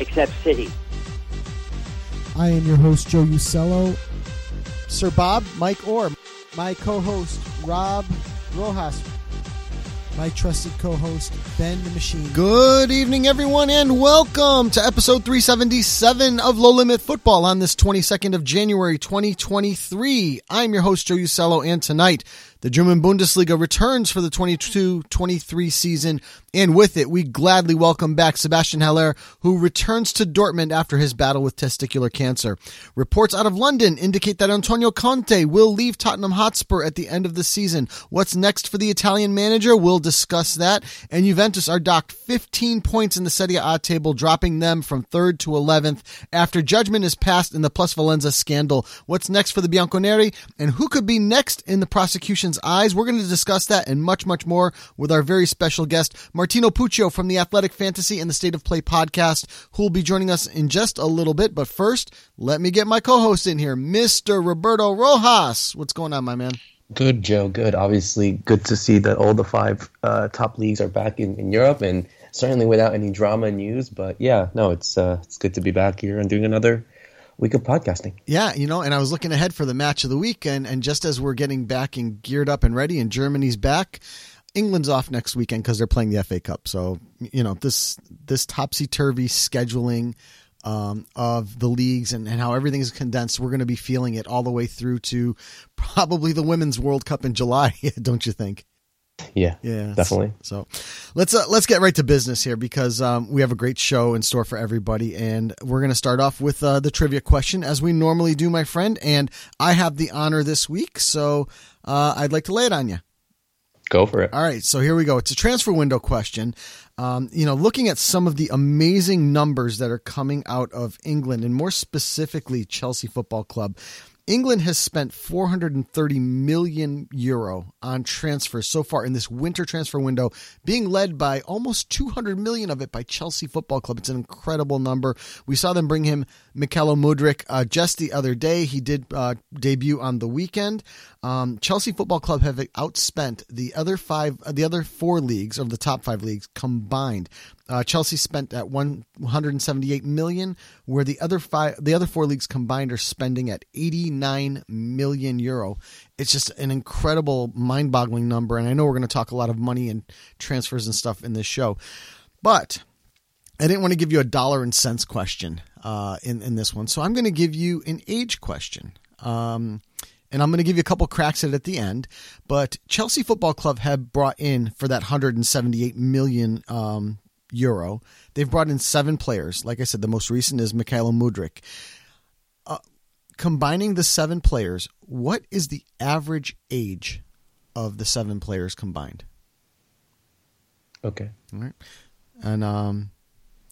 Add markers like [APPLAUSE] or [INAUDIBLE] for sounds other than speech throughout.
except City. I am your host, Joe Usello. Sir Bob, Mike Orr, my co host, Rob Rojas, my trusted co host, Ben the Machine. Good evening, everyone, and welcome to episode 377 of Low Limit Football on this 22nd of January 2023. I'm your host, Joe Usello, and tonight, the German Bundesliga returns for the 22-23 season, and with it, we gladly welcome back Sebastian Haller, who returns to Dortmund after his battle with testicular cancer. Reports out of London indicate that Antonio Conte will leave Tottenham Hotspur at the end of the season. What's next for the Italian manager? We'll discuss that. And Juventus are docked 15 points in the Serie A table, dropping them from 3rd to 11th after judgment is passed in the Plusvalenza scandal. What's next for the Bianconeri? And who could be next in the prosecution's eyes? We're going to discuss that and much, much more with our very special guest, Martino Puccio from the Athletic Fantasy and the State of Play podcast, who will be joining us in just a little bit. But first, let me get my co-host in here, Mr. Roberto Rojas. What's going on, my man? Good, Joe. Good. Obviously, good to see that all the five uh, top leagues are back in, in Europe, and certainly without any drama and news. But yeah, no, it's uh, it's good to be back here and doing another week of podcasting. Yeah, you know, and I was looking ahead for the match of the week, and, and just as we're getting back and geared up and ready, and Germany's back, England's off next weekend because they're playing the FA Cup. So you know this this topsy turvy scheduling um, of the leagues and, and how everything is condensed. We're going to be feeling it all the way through to probably the Women's World Cup in July, [LAUGHS] don't you think? Yeah, Yeah, definitely. So let's uh, let's get right to business here because um, we have a great show in store for everybody, and we're going to start off with uh, the trivia question as we normally do, my friend. And I have the honor this week, so uh, I'd like to lay it on you. Go for it. All right, so here we go. It's a transfer window question. Um, you know, looking at some of the amazing numbers that are coming out of England, and more specifically Chelsea Football Club. England has spent 430 million euro on transfers so far in this winter transfer window, being led by almost 200 million of it by Chelsea Football Club. It's an incredible number. We saw them bring him Mikhailo Mudryk uh, just the other day. He did uh, debut on the weekend. Um, Chelsea Football Club have outspent the other five, uh, the other four leagues of the top five leagues combined. Uh, Chelsea spent at 178 million, where the other five, the other four leagues combined are spending at 89 million euro. It's just an incredible, mind-boggling number, and I know we're going to talk a lot of money and transfers and stuff in this show, but I didn't want to give you a dollar and cents question uh, in in this one, so I'm going to give you an age question. Um, and I'm going to give you a couple cracks at it at the end. But Chelsea Football Club have brought in for that 178 million um, euro. They've brought in seven players. Like I said, the most recent is Mikhailo Mudryk. Uh, combining the seven players, what is the average age of the seven players combined? Okay. All right. And um,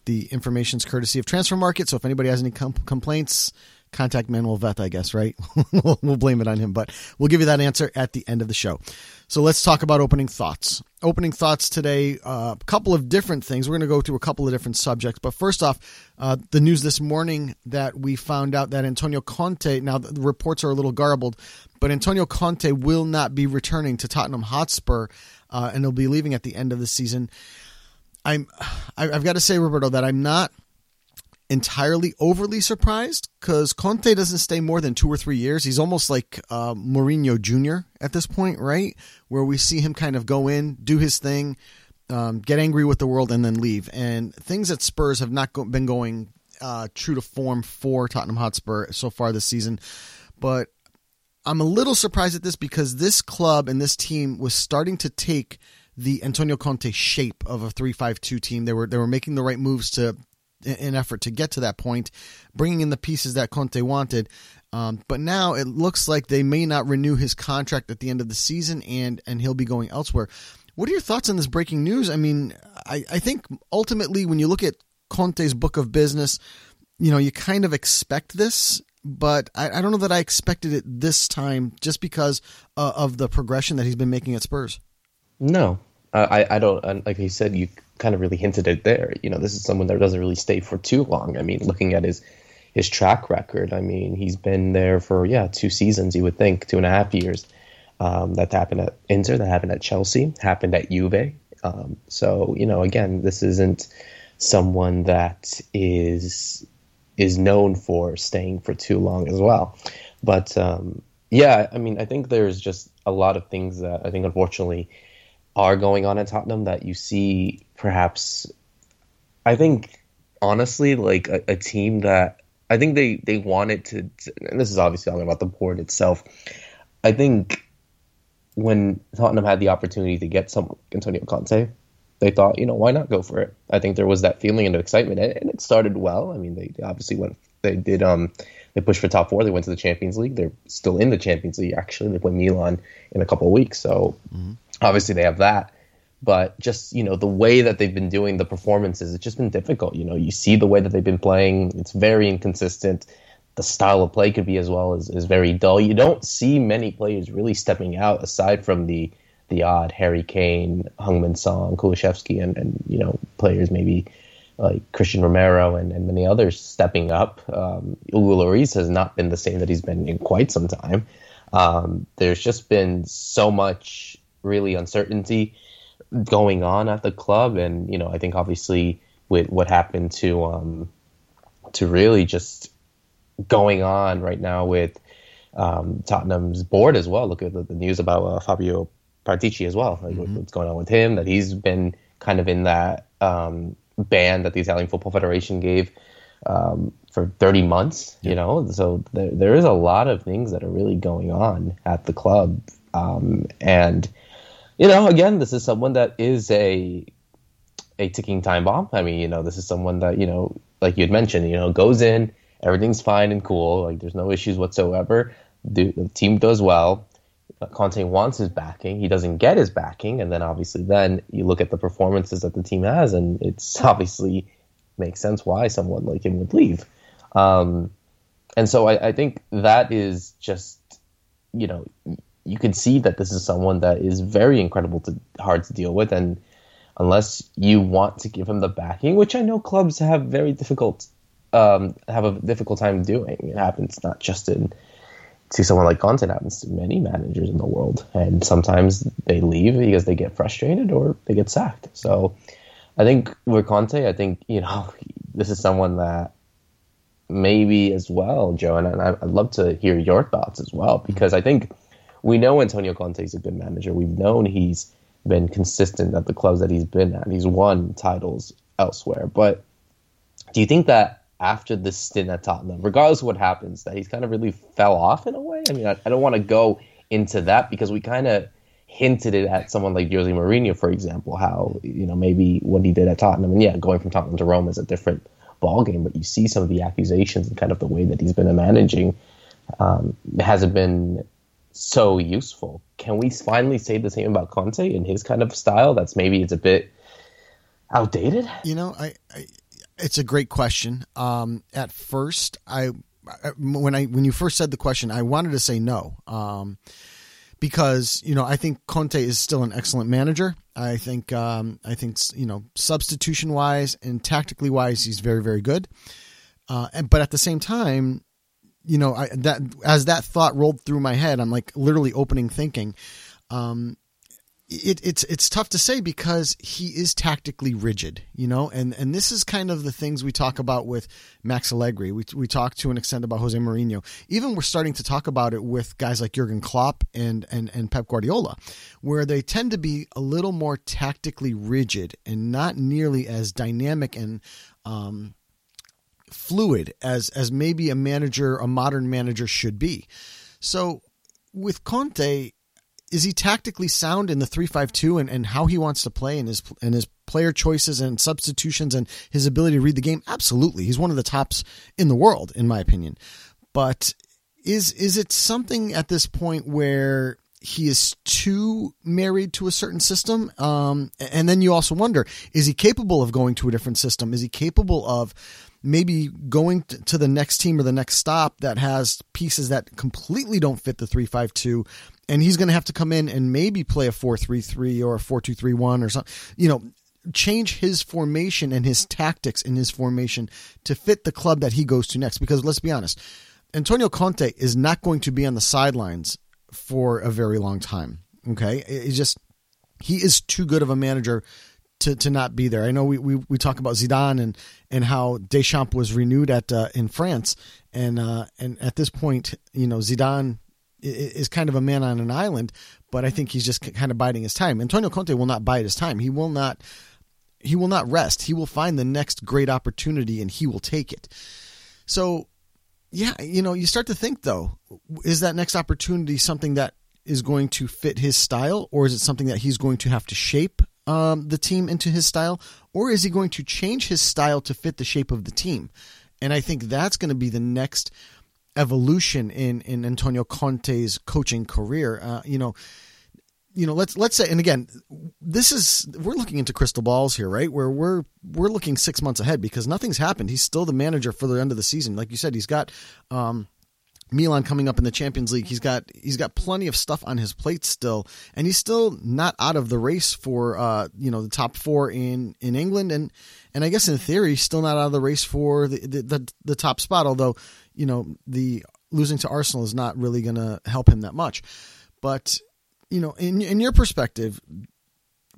the information's courtesy of Transfermarkt. So if anybody has any com- complaints, contact Manuel Veth, I guess, right? [LAUGHS] we'll, blame it on him, but we'll give you that answer at the end of the show. So let's talk about opening thoughts. Opening thoughts today, a uh, couple of different things. We're going to go through a couple of different subjects. But first off, uh, the news this morning that we found out that Antonio Conte, now the reports are a little garbled, but Antonio Conte will not be returning to Tottenham Hotspur uh, and he'll be leaving at the end of the season. I'm, [SIGHS] I've got to say, Roberto, that I'm not entirely overly surprised because Conte doesn't stay more than two or three years. He's almost like uh, Mourinho Jr. at this point, right? Where we see him kind of go in, do his thing, um, get angry with the world, and then leave. And things at Spurs have not go- been going uh, true to form for Tottenham Hotspur so far this season. But I'm a little surprised at this because this club and this team was starting to take the Antonio Conte shape of a 3-5-2 team. They were they were making the right moves to in effort to get to that point, bringing in the pieces that Conte wanted. Um, but now it looks like they may not renew his contract at the end of the season, and and he'll be going elsewhere. What are your thoughts on this breaking news? I mean, I, I think ultimately when you look at Conte's book of business, you know, you kind of expect this, but I, I don't know that I expected it this time just because uh, of the progression that he's been making at Spurs. No, I, I don't. Like you said, you kind of really hinted it there. You know, this is someone that doesn't really stay for too long. I mean, looking at his his track record, I mean, he's been there for yeah two seasons. You would think two and a half years. Um, that happened at Inter, that happened at Chelsea, happened at Juve. Um, so you know, again, this isn't someone that is is known for staying for too long as well. But um, yeah, I mean, I think there's just a lot of things that I think unfortunately are going on at Tottenham that you see perhaps I think honestly like a, a team that I think they they wanted to, and this is obviously talking about the board itself. I think when Tottenham had the opportunity to get some Antonio Conte, they thought, you know, why not go for it? I think there was that feeling and excitement, and it started well. I mean, they, they obviously went, they did, um, they pushed for top four. They went to the Champions League. They're still in the Champions League. Actually, they play Milan in a couple of weeks, so mm-hmm. obviously they have that but just you know the way that they've been doing the performances it's just been difficult you know you see the way that they've been playing it's very inconsistent the style of play could be as well as is very dull you don't see many players really stepping out aside from the the odd Harry Kane, hungman song Son, Kulusevski, and, and you know players maybe like Cristian Romero and, and many others stepping up. Um, Hugo Lloris has not been the same that he's been in quite some time. Um, there's just been so much really uncertainty going on at the club, and you know, I think obviously with what happened to um, to really just going on right now with um, Tottenham's board as well. Look at the, the news about uh, Fabio Paratici as well. Like mm-hmm. what's going on with him? That he's been kind of in that um, ban that the Italian Football Federation gave um, for 30 months. You know, so there, there is a lot of things that are really going on at the club, um, and you know, again, this is someone that is a a ticking time bomb. I mean, you know, this is someone that you know, like you had mentioned, you know, goes in, everything's fine and cool, like there's no issues whatsoever. The, the team does well. Conte wants his backing. He doesn't get his backing, and then obviously, then you look at the performances that the team has, and it's [LAUGHS] obviously makes sense why someone like him would leave. Um, and so I, I think that is just, you know, you can see that this is someone that is very incredible to hard to deal with, and unless you want to give him the backing, which I know clubs have very difficult um, have a difficult time doing. It happens not just in to someone like Conte, it happens to many managers in the world, and sometimes they leave because they get frustrated or they get sacked. So I think with Conte, I think you know [LAUGHS] this is someone that maybe as well, Joe, and I'd love to hear your thoughts as well because I think we know Antonio Conte is a good manager. We've known he's been consistent at the clubs that he's been at. He's won titles elsewhere. But do you think that after this stint at Tottenham, regardless of what happens, that he's kind of really fell off in a way? I mean, I, I don't want to go into that because we kind of hinted it at someone like Jose Mourinho, for example, how you know maybe what he did at Tottenham, and yeah, going from Tottenham to Rome is a different ball game. But you see some of the accusations and kind of the way that he's been managing um, hasn't been so useful. Can we finally say the same about Conte and his kind of style? That's maybe it's a bit outdated. You know, I, I it's a great question. Um, at first, I when I when you first said the question, I wanted to say no. Um, because you know I think Conte is still an excellent manager. I think um, I think you know substitution wise and tactically wise, he's very very good. Uh, and, but at the same time, you know I, that as that thought rolled through my head, I'm like literally opening thinking. Um, it, it's it's tough to say because he is tactically rigid, you know, and and this is kind of the things we talk about with Max Allegri. We we talk to an extent about Jose Mourinho. Even we're starting to talk about it with guys like Jurgen Klopp and and and Pep Guardiola, where they tend to be a little more tactically rigid and not nearly as dynamic and um, fluid as as maybe a manager, a modern manager should be. So with Conte is he tactically sound in the three five two and, and how he wants to play and his and his player choices and substitutions and his ability to read the game? Absolutely, he's one of the tops in the world, in my opinion. But is is it something at this point where he is too married to a certain system? Um, and then you also wonder: is he capable of going to a different system? Is he capable of maybe going to the next team or the next stop that has pieces that completely don't fit the 352 and he's going to have to come in and maybe play a 4-3-3 or a 4-2-3-1 or something you know change his formation and his tactics in his formation to fit the club that he goes to next. Because let's be honest Antonio Conte is not going to be on the sidelines for a very long time okay? It's just he is too good of a manager to, to not be there. I know we, we, we talk about Zidane and, and how Deschamps was renewed at uh, in France, and uh, and at this point, you know Zidane is kind of a man on an island, but I think he's just kind of biding his time. Antonio Conte will not bide his time. He will not he will not rest. He will find the next great opportunity and he will take it. So, yeah, you know, you start to think though, is that next opportunity something that is going to fit his style or is it something that he's going to have to shape um, the team into his style or is he going to change his style to fit the shape of the team? And I think that's going to be the next evolution in in Antonio Conte's coaching career. Uh, you know, you know, let's let's say, and again, this is we're looking into crystal balls here, right? Where we're we're looking six months ahead because nothing's happened. He's still the manager for the end of the season, like you said. He's got. Um, Milan coming up in the Champions League. He's got he's got plenty of stuff on his plate still, and he's still not out of the race for uh, you know the top four in in England, and and I guess in theory still not out of the race for the the, the, the top spot. Although you know, the losing to Arsenal is not really going to help him that much. But, you know, in in your perspective,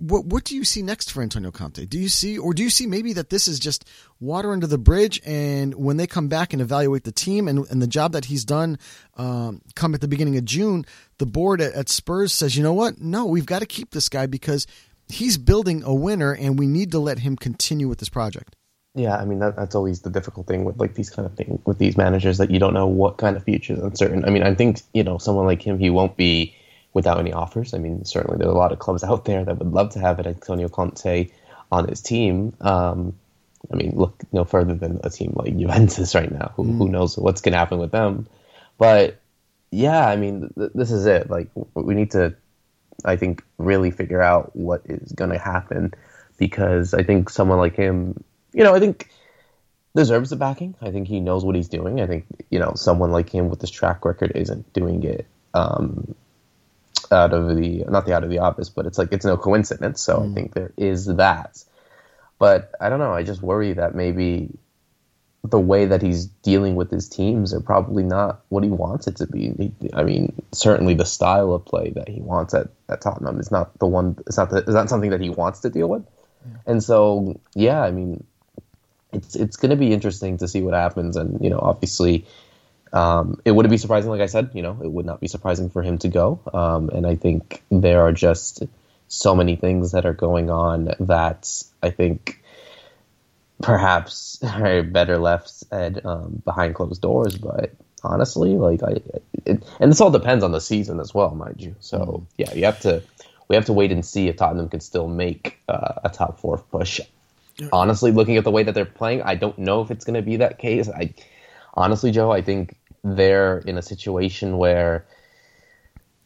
what what do you see next for Antonio Conte? Do you see, or do you see maybe that this is just water under the bridge, and when they come back and evaluate the team and, and the job that he's done, um, come at the beginning of June, the board at, at Spurs says, you know what? No, we've got to keep this guy because he's building a winner, and we need to let him continue with this project. Yeah, I mean that, that's always the difficult thing with like these kind of things with these managers that you don't know what kind of future is uncertain. I mean, I think you know someone like him, he won't be without any offers. I mean, certainly there are a lot of clubs [LAUGHS] out there that would love to have Antonio Conte on his team. Um, I mean, look no further than a team like Juventus [LAUGHS] right now. Who, mm. who knows what's going to happen with them? But yeah, I mean, th- this is it. Like we need to, I think, really figure out what is going to happen because I think someone like him you know, I think deserves the backing. I think he knows what he's doing. I think you know someone like him with this track record isn't doing it um, out of the not the out of the office, but it's like it's no coincidence. So mm. I think there is that. But I don't know. I just worry that maybe the way that he's dealing with his teams are probably not what he wants it to be. He, I mean, certainly the style of play that he wants at, at Tottenham is not the one. It's not the, it's not something that he wants to deal with. Yeah. And so, yeah, I mean, it's it's going to be interesting to see what happens. And you know, obviously, um, it wouldn't be surprising. Like I said, you know, it would not be surprising for him to go. Um, and I think there are just so many things that are going on that I think perhaps [LAUGHS] are better left at um, behind closed doors. But honestly, like I, it, and this all depends on the season as well, mind you. So mm-hmm. yeah, you have to. We have to wait and see if Tottenham can still make uh, a top four push honestly, looking at the way that they're playing, I don't know if it's going to be that case. I honestly, Joe, I think they're in a situation where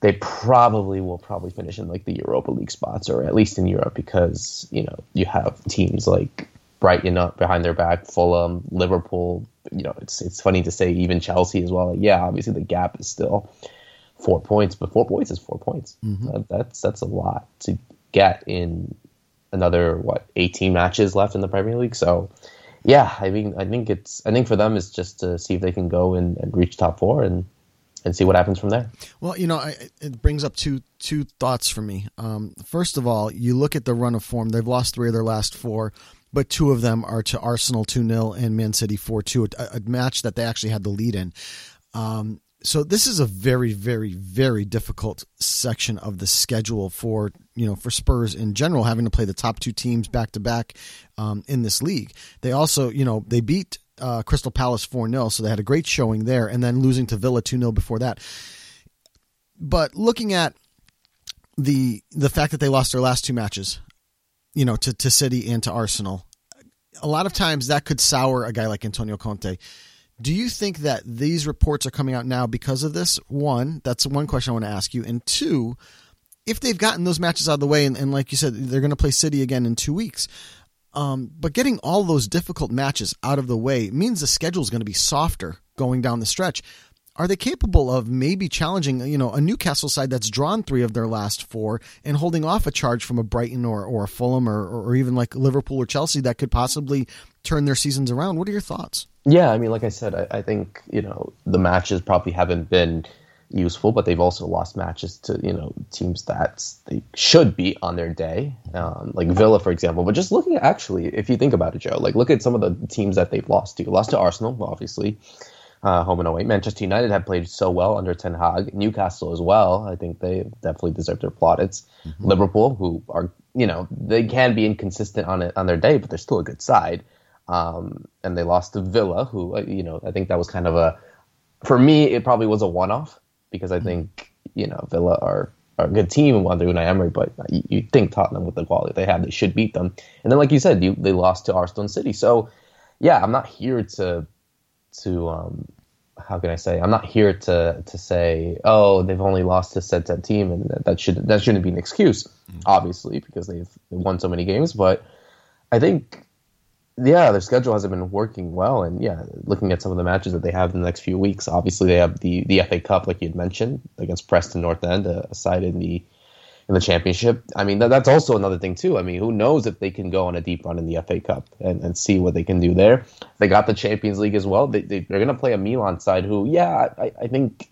they probably will probably finish in like the Europa League spots or at least in Europe because you know you have teams like Brighton up behind their back, Fulham, Liverpool, you know, it's it's funny to say even Chelsea as well. Like, yeah, obviously the gap is still four points, but four points is four points. Mm-hmm. That, that's that's a lot to get in another what 18 matches left in the Premier League. So yeah, I mean, I think it's I think for them it's just to see if they can go and, and reach top four and and see what happens from there. Well, you know, I, it brings up two two thoughts for me. Um, first of all, you look at the run of form; they've lost three of their last four, but two of them are to Arsenal two 0 and Man City four two, a, a, match that they actually had the lead in. Um, so this is a very, very, very difficult section of the schedule for you know for Spurs in general, having to play the top two teams back to back um, in this league. They also, you know, they beat uh, Crystal Palace 4 0, so they had a great showing there, and then losing to Villa 2 0 before that. But looking at the the fact that they lost their last two matches, you know, to, to City and to Arsenal, a lot of times that could sour a guy like Antonio Conte. Do you think that these reports are coming out now because of this? One, that's one question I want to ask you. And two, if they've gotten those matches out of the way, and, and like you said, they're going to play City again in two weeks, um, but getting all those difficult matches out of the way means the schedule is going to be softer going down the stretch. Are they capable of maybe challenging, you know, a Newcastle side that's drawn three of their last four and holding off a charge from a Brighton or, or a Fulham or, or even like Liverpool or Chelsea that could possibly turn their seasons around? What are your thoughts? Yeah, I mean, like I said, I, I think you know the matches probably haven't been useful, but they've also lost matches to you know teams that they should be on their day, um, like Villa, for example. But just looking at actually, if you think about it, Joe, like look at some of the teams that they've lost to. Lost to Arsenal, obviously, uh, home and away. Manchester United have played so well under Ten Hag. Newcastle as well. I think they definitely deserve their plaudits. Mm-hmm. Liverpool, who are you know they can be inconsistent on it on their day, but they're still a good side. Um, and they lost to Villa, who uh, you know I think that was kind of a for me it probably was a one off because I think you know Villa are, are a good team under Unai Emery, but you, you think Tottenham with the quality they have, they should beat them. And then, like you said, you, they lost to Arsenal City. So, yeah, I'm not here to to um, how can I say? I'm not here to to say, oh, they've only lost to said said team, and that, that should that shouldn't be an excuse, mm-hmm. obviously, because they've won so many games. But I think yeah, their schedule hasn't been working well, and yeah, looking at some of the matches that they have in the next few weeks, obviously they have the the FA Cup, like you had mentioned, against Preston North End, a, a side in the in the championship. I mean, that, that's also another thing too. I mean, who knows if they can go on a deep run in the FA Cup and, and see what they can do there. They got the Champions League as well. They, they are going to play a Milan side who, yeah, I, I think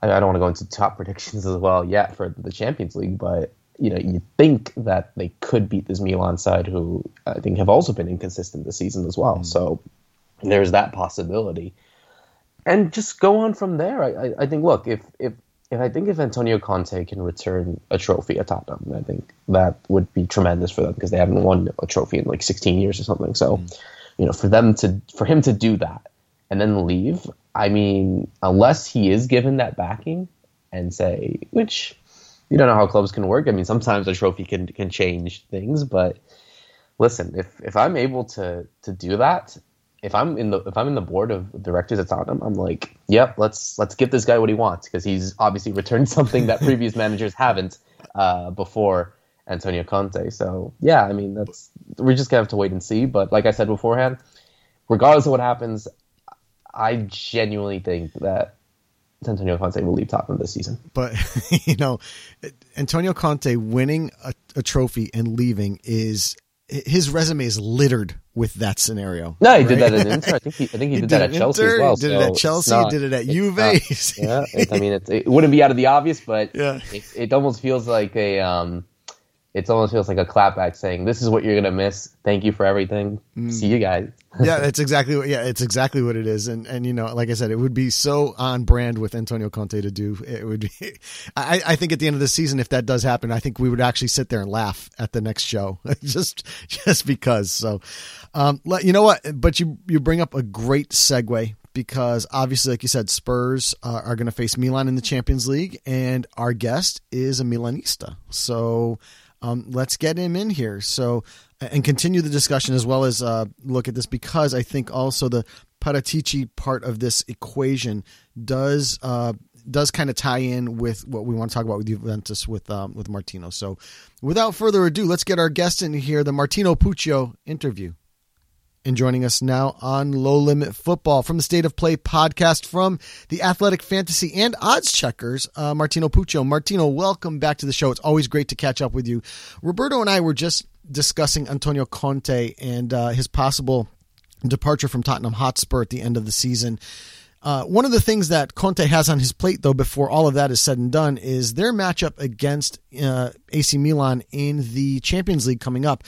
I, I don't want to go into top [LAUGHS] predictions as well yet for the Champions League, but you know, you think that they could beat this Milan side, who I think have also been inconsistent this season as well. Mm. So there's that possibility, and just go on from there. I, I, I, think. Look, if if if I think if Antonio Conte can return a trophy at Tottenham, I think that would be tremendous for them because they haven't won a trophy in like 16 years or something. So, mm. you know, for them to for him to do that and then leave, I mean, unless he is given that backing and say, which you don't know how clubs can work. I mean, sometimes a trophy can can change things, but listen, if if I'm able to to do that, if I'm in the if I'm in the board of directors at Tottenham, I'm like, yep, let's let's give this guy what he wants because he's obviously returned [LAUGHS] something that previous managers haven't uh, before Antonio Conte. So yeah, I mean that's we're just gonna have to wait and see. But like I said beforehand, regardless of what happens, I genuinely think that Antonio Conte will leave Tottenham this season. But [LAUGHS] you know, Antonio Conte winning a, a, trophy and leaving is his resume is littered with that scenario. No, he right? did that at Inter. I think he, I think he, [LAUGHS] he did, did, that at Chelsea as well. Did so it at Chelsea. Not, did it at Juve. Not, yeah, I mean, it, it, wouldn't be out of the obvious, but [LAUGHS] yeah. it, it almost feels like a um, it almost feels like a clapback saying, "This is what you're gonna miss. Thank you for everything. Mm. See you guys." yeah, [LAUGHS] it's exactly what. Yeah, it's exactly what it is. And and you know, like I said, it would be so on brand with Antonio Conte to do. It would. Be, [LAUGHS] I I think at the end of the season, if that does happen, I think we would actually sit there and laugh at the next show, [LAUGHS] just just because. So, um, you know what? But you you bring up a great segue because obviously, like you said, Spurs uh, are going to face Milan in the Champions League, and our guest is a Milanista. So um, let's get him in here. So and continue the discussion as well as uh, look at this because I think also the Paratici part of this equation does uh, does kind of tie in with what we want to talk about with Juventus with um, with Martino. So without further ado, let's get our guest in here, the Martino Puccio interview. And joining us now on Low Limit Football from the State of Play podcast from the Athletic Fantasy and Odds Checkers, uh, Martino Puccio. Martino, welcome back to the show. It's always great to catch up with you. Roberto and I were just discussing Antonio Conte and uh, his possible departure from Tottenham Hotspur at the end of the season. Uh, one of the things that Conte has on his plate, though, before all of that is said and done, is their matchup against uh, AC Milan in the Champions League coming up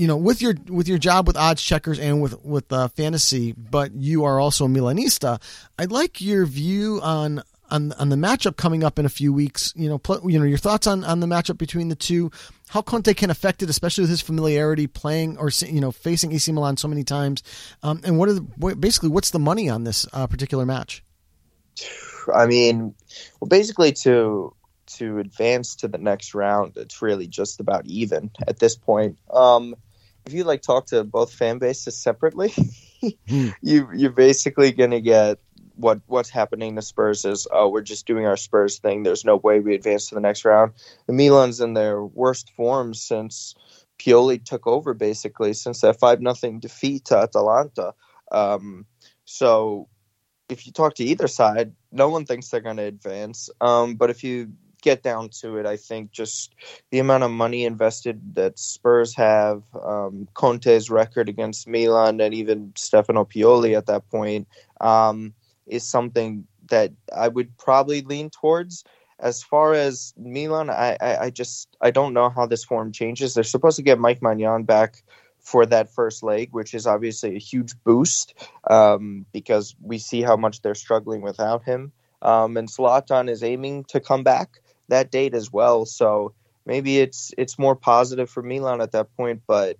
you know, with your with your job with odds checkers and with with uh, fantasy, but you are also a Milanista. I'd like your view on on on the matchup coming up in a few weeks. You know, pl- you know your thoughts on on the matchup between the two. How Conte can affect it, especially with his familiarity playing or you know facing AC Milan so many times, um, and what are the, basically what's the money on this uh, particular match? I mean, well, basically to to advance to the next round, it's really just about even at this point. Um, if you like talk to both fan bases separately, hmm. [LAUGHS] you you're basically gonna get what what's happening to Spurs is oh we're just doing our Spurs thing. There's no way we advance to the next round. The Milan's in their worst form since Pioli took over, basically since that five nothing defeat to Atalanta. Um, so if you talk to either side, no one thinks they're going to advance. Um, but if you get down to it, I think just the amount of money invested that Spurs have, um, Conte's record against Milan, and even Stefano Pioli at that point, um, is something that I would probably lean towards. As far as Milan, I, I, I just I don't know how this form changes. They're supposed to get Mike Maignan back for that first leg, which is obviously a huge boost um, because we see how much they're struggling without him. Um, and Zlatan is aiming to come back that date as well. So maybe it's it's more positive for Milan at that point, but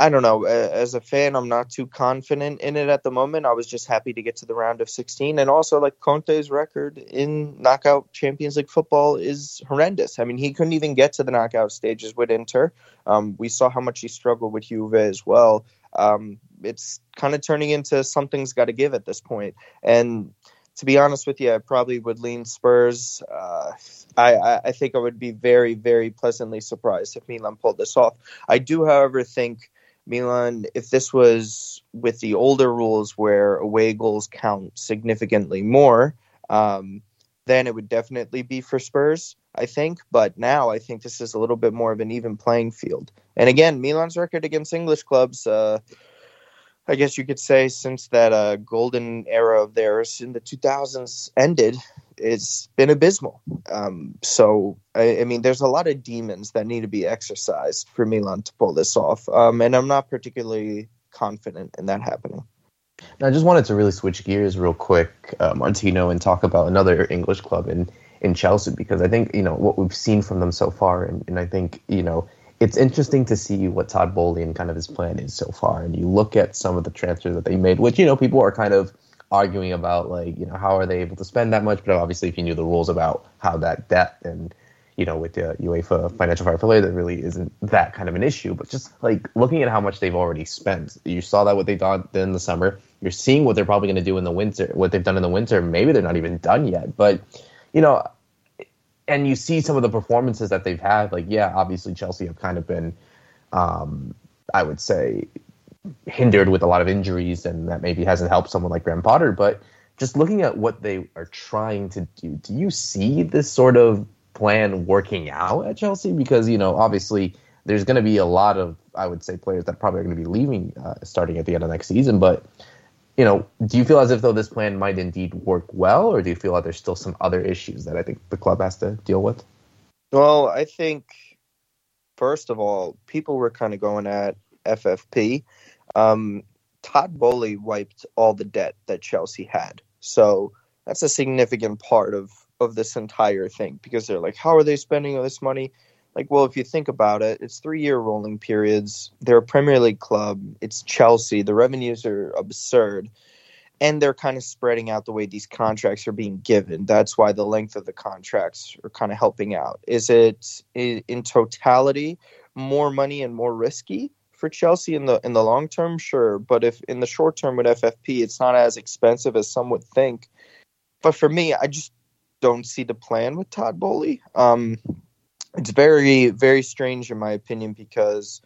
I don't know. As a fan, I'm not too confident in it at the moment. I was just happy to get to the round of 16, and also like Conte's record in knockout Champions League football is horrendous. I mean, he couldn't even get to the knockout stages with Inter. Um, we saw how much he struggled with Juve as well. Um, it's kind of turning into something's got to give at this point, and to be honest with you, I probably would lean Spurs. Uh, I, I think I would be very, very pleasantly surprised if Milan pulled this off. I do, however, think Milan, if this was with the older rules where away goals count significantly more, um, then it would definitely be for Spurs, I think. But now I think this is a little bit more of an even playing field. And again, Milan's record against English clubs. Uh, I guess you could say since that uh, golden era of theirs in the 2000s ended, it's been abysmal. Um, so, I, I, mean, there's a lot of demons that need to be exercised for Milan to pull this off. Um, and I'm not particularly confident in that happening. Now, I just wanted to really switch gears real quick, uh, Martino, and talk about another English club in, in Chelsea because I think, you know, what we've seen from them so far, and, and I think, you know, it's interesting to see what Todd Boehly and kind of his plan is so far. And you look at some of the transfers that they made, which you know people are kind of arguing about, like you know how are they able to spend that much? But obviously, if you knew the rules about how that debt and you know with the UEFA financial fair play, that really isn't that kind of an issue. But just like looking at how much they've already spent, you saw that what they did in the summer. You're seeing what they're probably going to do in the winter. What they've done in the winter, maybe they're not even done yet. But you know, and you see some of the performances that they've had. Like, yeah, obviously Chelsea have kind of been, um, I would say, hindered with a lot of injuries, and that maybe hasn't helped someone like Graham Potter. But just looking at what they are trying to do, do you see this sort of plan working out at Chelsea? Because you know, obviously, there's going to be a lot of, I would say, players that probably are going to be leaving uh, starting at the end of next season, but you know, do you feel as if though this plan might indeed work well, or do you feel like there's still some other issues that I think the club has to deal with? Well, I think first of all, people were kind of going at FFP. Um, Todd Boehly wiped all the debt that Chelsea had, so that's a significant part of of this entire thing because they're like, how are they spending all this money? Like well if you think about it it's three year rolling periods. They're a premier league club. It's chelsea. The revenues are absurd. And they're kind of spreading out the way these contracts are being given. That's why the length of the contracts are kind of helping out. Is it in totality more money and more risky for Chelsea in the in the long term? Sure. But if in the short term with FFP it's not as expensive as some would think. But for me I just don't see the plan with Todd Boehly. um it's very very strange in my opinion because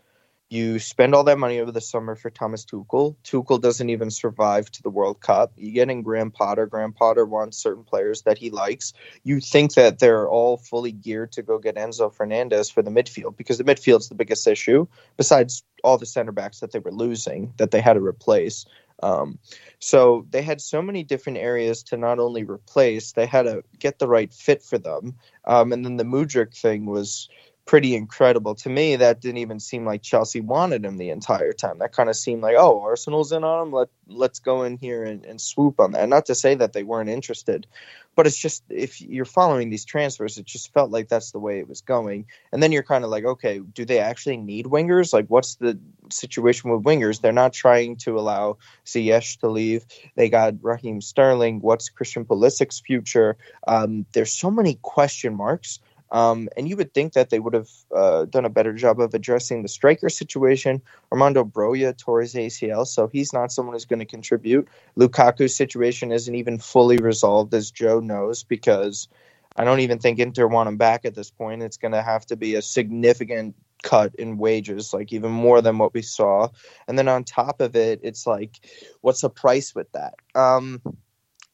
You spend all that money over the summer for Thomas Tuchel. Tuchel doesn't even survive to the World Cup. You get in Graham Potter. Graham Potter wants certain players that he likes. You think that they're all fully geared to go get Enzo Fernandez for the midfield because the midfield's the biggest issue, besides all the center backs that they were losing that they had to replace. Um, so they had so many different areas to not only replace, they had to get the right fit for them. Um, and then the Mudryk thing was pretty incredible. To me, that didn't even seem like Chelsea wanted him the entire time. That kind of seemed like, oh, Arsenal's in on him. Let let's go in here and, and swoop on that. Not to say that they weren't interested, but it's just if you're following these transfers, it just felt like that's the way it was going. And then you're kind of like, okay, do they actually need wingers? Like, what's the situation with wingers? They're not trying to allow Ziyech to leave. They got Raheem Sterling. What's Christian Pulisic's future? Um, there's so many question marks um, and you would think that they would have uh, done a better job of addressing the striker situation. Armando Broja tore his ACL, so he's not someone who's going to contribute. Lukaku's situation isn't even fully resolved, as Joe knows, because I don't even think Inter want him back at this point. It's going to have to be a significant cut in wages, like even more than what we saw. And then on top of it, it's like, what's the price with that? Um,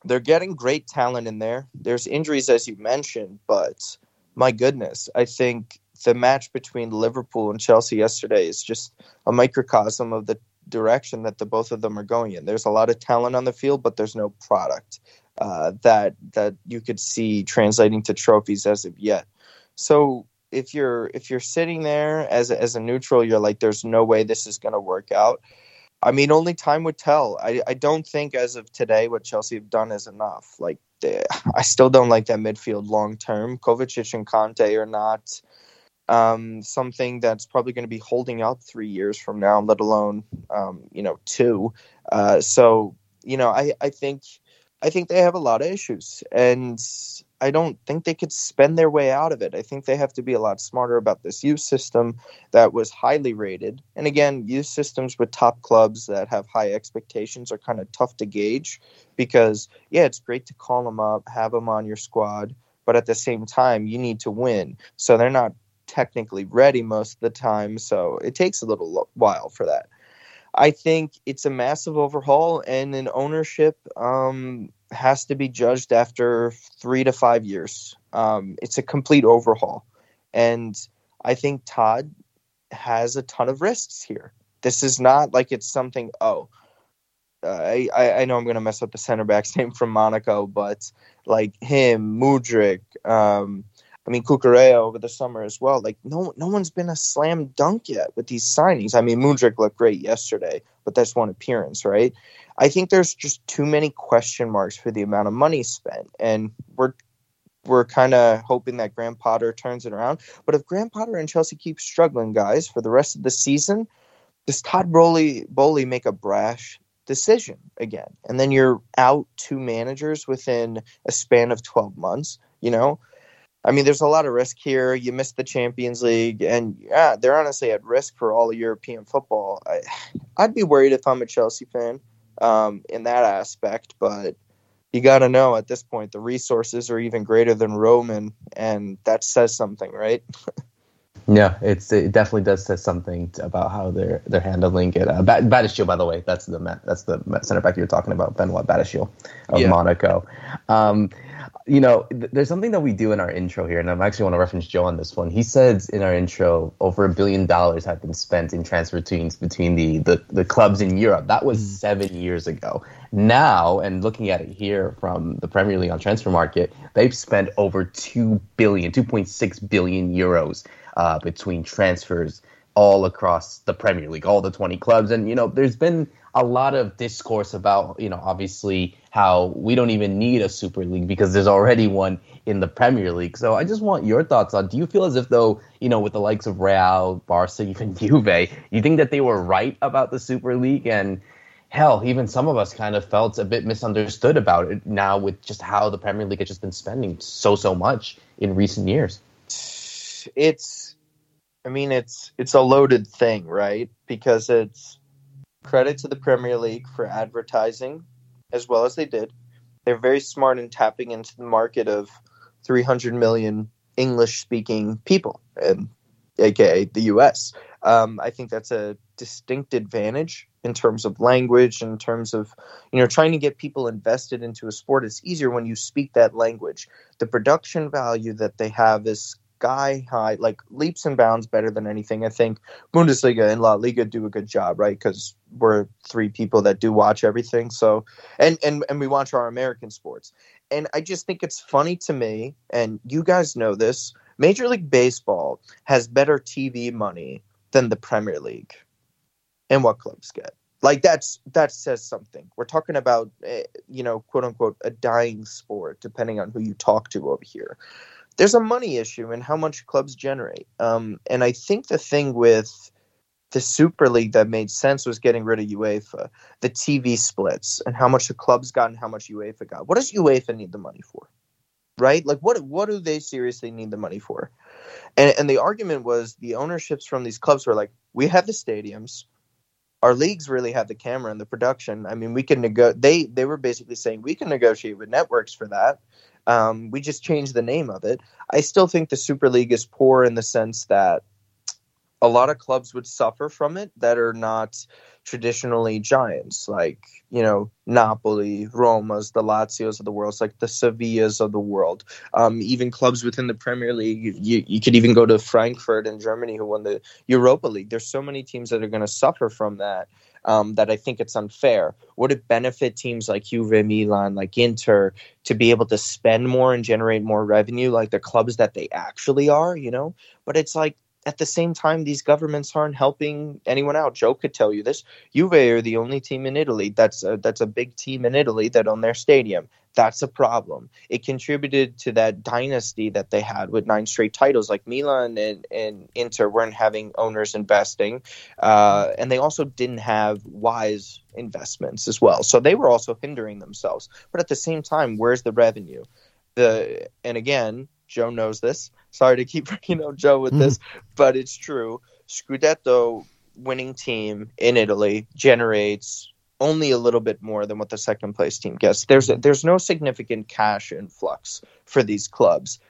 they're getting great talent in there. There's injuries, as you mentioned, but my goodness, I think the match between Liverpool and Chelsea yesterday is just a microcosm of the direction that the both of them are going in. There's a lot of talent on the field, but there's no product uh, that that you could see translating to trophies as of yet. So if you're if you're sitting there as a, as a neutral, you're like, there's no way this is going to work out. I mean, only time would tell. I, I don't think as of today what Chelsea have done is enough. Like I still don't like that midfield long term. Kovacic and Kante are not um, something that's probably going to be holding up three years from now, let alone um, you know two. Uh, so you know, I, I think I think they have a lot of issues, and I don't think they could spend their way out of it. I think they have to be a lot smarter about this youth system that was highly rated. And again, youth systems with top clubs that have high expectations are kind of tough to gauge because, yeah, it's great to call them up, have them on your squad, but at the same time, you need to win. So they're not technically ready most of the time. So it takes a little while for that. I think it's a massive overhaul and an ownership um, has to be judged after three to five years. Um, it's a complete overhaul. And I think Todd has a ton of risks here. This is not like it's something, oh, uh, I, I know I'm going to mess up the center back's [LAUGHS] name from Monaco, but like him, Mudryk, um, I mean, Cucurella over the summer as well. Like no, no one's been a slam dunk yet with these signings. I mean, Mudryk looked great yesterday, but that's one appearance, right? I think there's just too many question marks for the amount of money spent, and we're we're kind of hoping that Graham Potter turns it around. But if Graham Potter and Chelsea keep struggling, guys, for the rest of the season, does Todd Boehly, Boehly make a brash decision again? And then you're out two managers within a span of 12 months, you know? I mean, there's a lot of risk here. You miss the Champions League, and yeah, they're honestly at risk for all of European football. I, I'd be worried if I'm a Chelsea fan um, in that aspect, but you got to know at this point the resources are even greater than Roman, and that says something, right? [LAUGHS] yeah, it's it definitely does say something about how they're they're handling it. Uh, Badiashile, by the way, that's the that's the center back you're talking about, Benoit Badiashile of yeah. Monaco. Um, you know, th- there's something that we do in our intro here, and I actually want to reference Joe on this one. He says in our intro, over a billion dollars have been spent in transfer teams between the, the, the clubs in Europe. That was mm. seven years ago. Now, and looking at it here from the Premier League on Transfermarkt, they've spent over 2 billion, 2.6 billion euros uh, between transfers all across the Premier League, all the 20 clubs. And, you know, there's been a lot of discourse about, you know, obviously how we don't even need a Super League because there's already one in the Premier League. So I just want your thoughts on do you feel as if though, you know, with the likes of Real, Barca, even [LAUGHS] Juve, you think that they were right about the Super League and hell, even some of us kind of felt a bit misunderstood about it now with just how the Premier League has just been spending so so much in recent years. It's I mean it's it's a loaded thing, right? Because it's credit to the Premier League for advertising as well as they did. They're very smart in tapping into the market of 300 million English speaking people, and aka the US. Um, I think that's a distinct advantage in terms of language, in terms of you know trying to get people invested into a sport. It's easier when you speak that language. The production value that they have is sky high, like leaps and bounds better than anything. I think Bundesliga and La Liga do a good job, right? Because we're three people that do watch everything. So, and and and we watch our American sports. And I just think it's funny to me, and you guys know this. Major League Baseball has better TV money than the Premier League, and what clubs get. Like that's that says something. We're talking about, eh, you know, quote unquote, a dying sport, depending on who you talk to over here there's a money issue in how much clubs generate. Um, and I think the thing with the Super League that made sense was getting rid of UEFA, the TV splits, and how much the clubs got and how much UEFA got. What does UEFA need the money for? Right? Like what what do they seriously need the money for? And and the argument was the ownerships from these clubs were like, we have the stadiums, our leagues really have the camera and the production. I mean, we can nego- they they were basically saying we can negotiate with networks for that. Um, we just changed the name of it. I still think the Super League is poor in the sense that a lot of clubs would suffer from it that are not traditionally giants, like you know Napoli, Roma's, the Lazios of the world, like the Sevillas of the world. Um, even clubs within the Premier League, you, you could even go to Frankfurt in Germany, who won the Europa League. There's so many teams that are going to suffer from that um, that I think it's unfair. Would it benefit teams like Juve, Milan, like Inter to be able to spend more and generate more revenue like the clubs that they actually are, you know? But it's like at the same time, these governments aren't helping anyone out. Joe could tell you this. Juve are the only team in Italy that's a, that's a big team in Italy that own their stadium. That's a problem. It contributed to that dynasty that they had with nine straight titles. Like Milan and, and Inter weren't having owners investing, uh, and they also didn't have wise investments as well. So they were also hindering themselves. But at the same time, where's the revenue? The and again, Joe knows this. Sorry to keep [LAUGHS] bringing up Joe with this, [LAUGHS] but it's true. Scudetto winning team in Italy generates only a little bit more than what the second place team gets. There's there's no significant cash influx for these clubs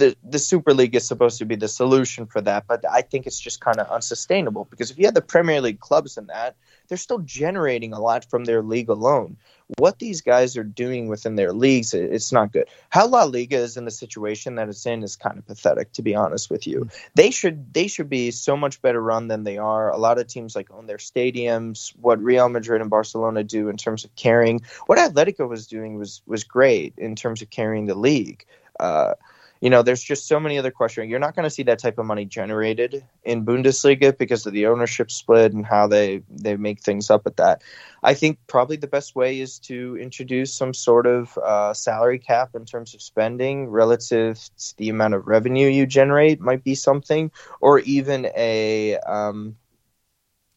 the the Super League is supposed to be the solution for that, but I think it's just kind of unsustainable because if you have the Premier League clubs in that, they're still generating a lot from their league alone. What these guys are doing within their leagues, it's not good. How La Liga is in the situation that it's in is kind of pathetic, to be honest with you. They should they should be so much better run than they are. A lot of teams like own their stadiums. What Real Madrid and Barcelona do in terms of carrying, what Atletico was doing was was great in terms of carrying the league. Uh, you know, there's just so many other questions. You're not going to see that type of money generated in Bundesliga because of the ownership split and how they they make things up at that. I think probably the best way is to introduce some sort of uh, salary cap in terms of spending relative to the amount of revenue you generate might be something, or even a um,